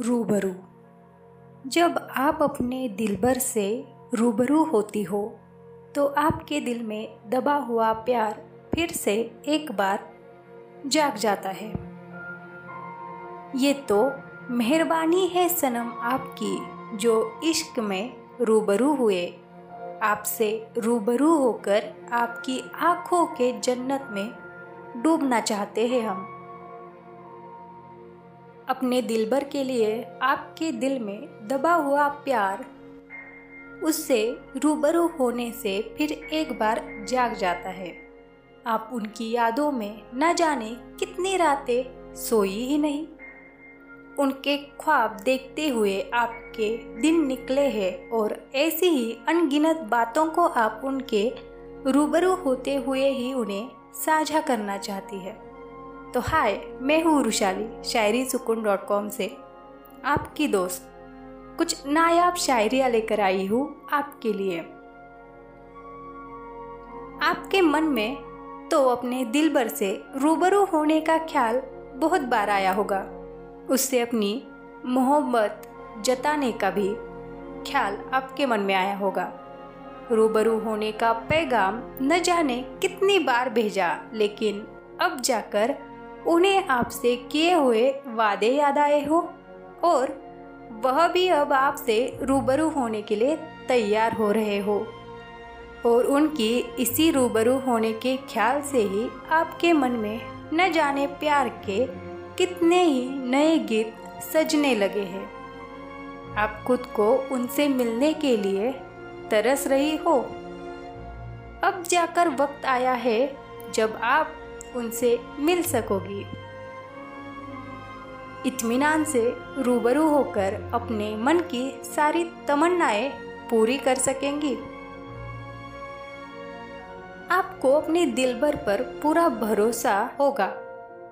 रूबरू। जब आप अपने दिलबर से रूबरू होती हो तो आपके दिल में दबा हुआ प्यार फिर से एक बार जाग जाता है। ये तो मेहरबानी है सनम आपकी, जो इश्क में रूबरू हुए। आपसे रूबरू होकर आपकी आँखों के जन्नत में डूबना चाहते हैं हम। अपने दिलबर के लिए आपके दिल में दबा हुआ प्यार, उससे रूबरू होने से फिर एक बार जाग जाता है। आप उनकी यादों में न जाने कितनी रातें सोई ही नहीं। उनके ख्वाब देखते हुए आपके दिन निकले हैं और ऐसी ही अनगिनत बातों को आप उनके रूबरू होते हुए ही उन्हें साझा करना चाहती है। तो हाय, मैं हूँ रुशाली, शायरी सुकून डॉट कॉम से। आपकी दोस्त, कुछ नायाब शायरियाँ लेकर आई हूँ आपके लिए। आपके मन में तो अपने दिल भर से रूबरू होने का ख्याल बहुत बार आया होगा। उससे अपनी मोहब्बत जताने का भी ख्याल आपके मन में आया होगा। रूबरू होने का पैगाम न जाने कितनी बार भेजा, लेकिन अब जाकर उन्हें आपसे किए हुए वादे याद आए हो, और वह भी अब आपसे रूबरू होने के लिए तैयार हो रहे हो। और उनकी इसी रूबरू होने के ख्याल से ही आपके मन में न जाने प्यार के कितने ही नए गीत सजने लगे हैं। आप खुद को उनसे मिलने के लिए तरस रही हो। अब जाकर वक्त आया है जब आप उनसे मिल सकोगी। इत्मीनान से रूबरू होकर अपने मन की सारी तमन्नाएँ पूरी कर सकेंगी। आपको अपने दिलबर पर पूरा भरोसा होगा,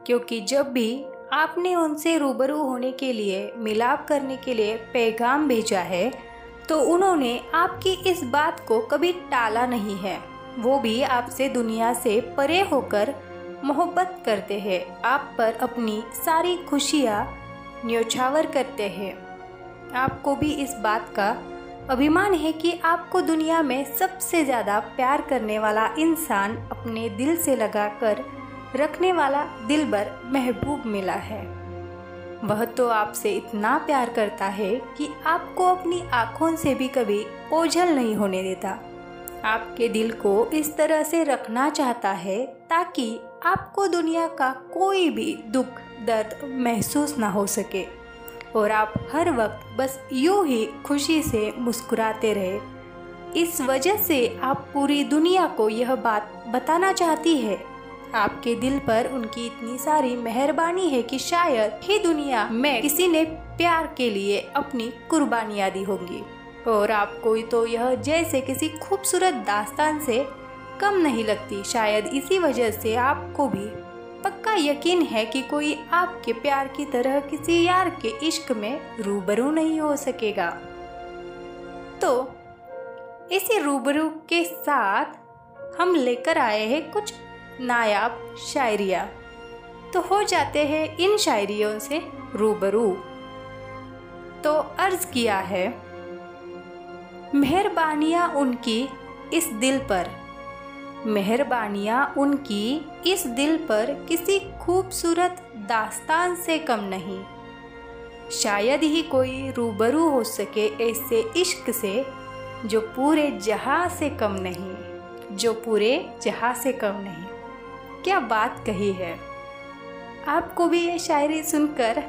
क्योंकि जब भी आपने उनसे रूबरू होने के लिए, मिलाप करने के लिए पैगाम भेजा है तो उन्होंने आपकी इस बात को कभी टाला नहीं है। वो भी आपसे दुनिया से परे होकर मोहब्बत करते हैं। आप पर अपनी सारी खुशियाँ न्योछावर करते हैं। आपको भी इस बात का अभिमान है कि आपको दुनिया में सबसे ज़्यादा प्यार करने वाला इंसान अपने दिल से लगाकर रखने वाला दिलबर महबूब मिला है। वह तो आपसे इतना प्यार करता है कि आपको अपनी आँखों से भी कभी ओझल नहीं होने देता। आपके दिल को इस तरह से रखना चाहता है ताकि आपको दुनिया का कोई भी दुख, दर्द महसूस ना हो सके। और आप हर वक्त बस यूँ ही खुशी से मुस्कुराते रहे। इस वजह से आप पूरी दुनिया को यह बात बताना चाहती है। आपके दिल पर उनकी इतनी सारी मेहरबानी है कि शायद ही दुनिया में किसी ने प्यार के लिए अपनी कुर्बानियाँ दी होंगी। और आपको तो यह जैसे किसी खूबसूरत दास्तान से कम नहीं लगती। शायद इसी वजह से आपको भी पक्का यकीन है कि कोई आपके प्यार की तरह किसी यार के इश्क में रूबरू नहीं हो सकेगा। तो इसी रूबरू के साथ हम लेकर आए हैं कुछ नायाब शायरिया। तो हो जाते हैं इन शायरियों से रूबरू। तो अर्ज़ किया है, मेहरबानियाँ उनकी इस दिल पर। मेहरबानियाँ उनकी इस दिल पर किसी खूबसूरत दास्तान से कम नहीं। शायद ही कोई रूबरू हो सके ऐसे इश्क से, जो पूरे जहाँ से कम नहीं, जो पूरे जहाँ से कम नहीं। क्या बात कही है? आपको भी ये शायरी सुनकर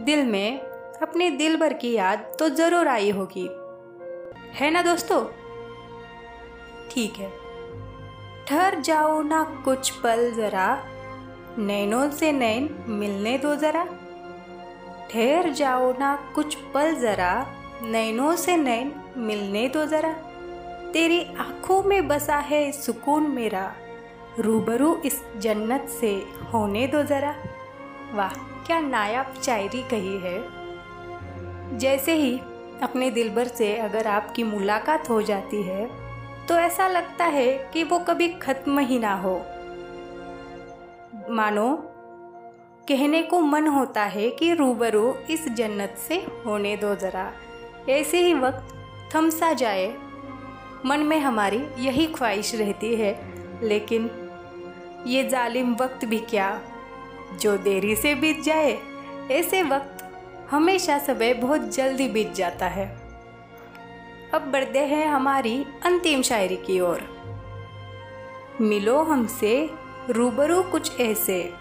दिल में, अपने दिल भर की याद तो ज़रूर आई होगी। है ना दोस्तों? ठीक है। ठहर जाओ ना कुछ पल ज़रा। नैनों से नैन मिलने दो ज़रा। ठहर जाओ ना कुछ पल ज़रा। नैनों से नैन मिलने दो ज़रा। तेरी आँखों में बसा है सुकून मेरा। रूबरू इस जन्नत से होने दो ज़रा। वाह, क्या नायाब शायरी कही है। जैसे ही अपने दिलबर से अगर आपकी मुलाकात हो जाती है तो ऐसा लगता है कि वो कभी ख़त्म ही ना हो। मानो, कहने को मन होता है कि रूबरू इस जन्नत से होने दो ज़रा। ऐसे ही वक्त थमसा जाए, मन में हमारी यही ख्वाहिश रहती है। लेकिन ये जालिम वक्त भी क्या? जो देरी से बीत जाए, ऐसे वक्त हमेशा समय बहुत जल्दी बीत जाता है। अब बढ़ते हैं हमारी अंतिम शायरी की ओर। मिलो हमसे रूबरू कुछ ऐसे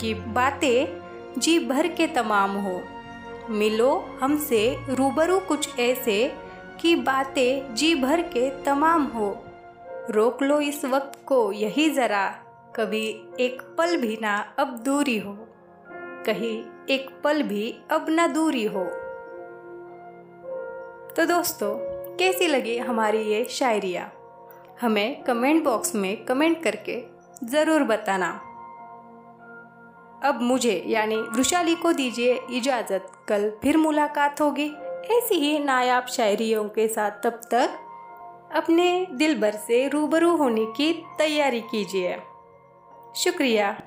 कि बातें जी भर के तमाम हो। मिलो हमसे रूबरू कुछ ऐसे कि बातें जी भर के तमाम हो। रोक लो इस वक्त को यही ज़रा, कभी एक पल भी ना अब दूरी हो। कहीं एक पल भी अब ना दूरी हो। तो दोस्तों कैसी लगी हमारी ये शायरिया? हमें कमेंट बॉक्स में कमेंट करके ज़रूर बताना। अब मुझे, यानी वृशाली को दीजिए इजाज़त। कल फिर मुलाकात होगी। ऐसी ही नायाब शायरियों के साथ तब तक अपने दिल भर से रूबरू होने की तैयारी कीजिए। शुक्रिया।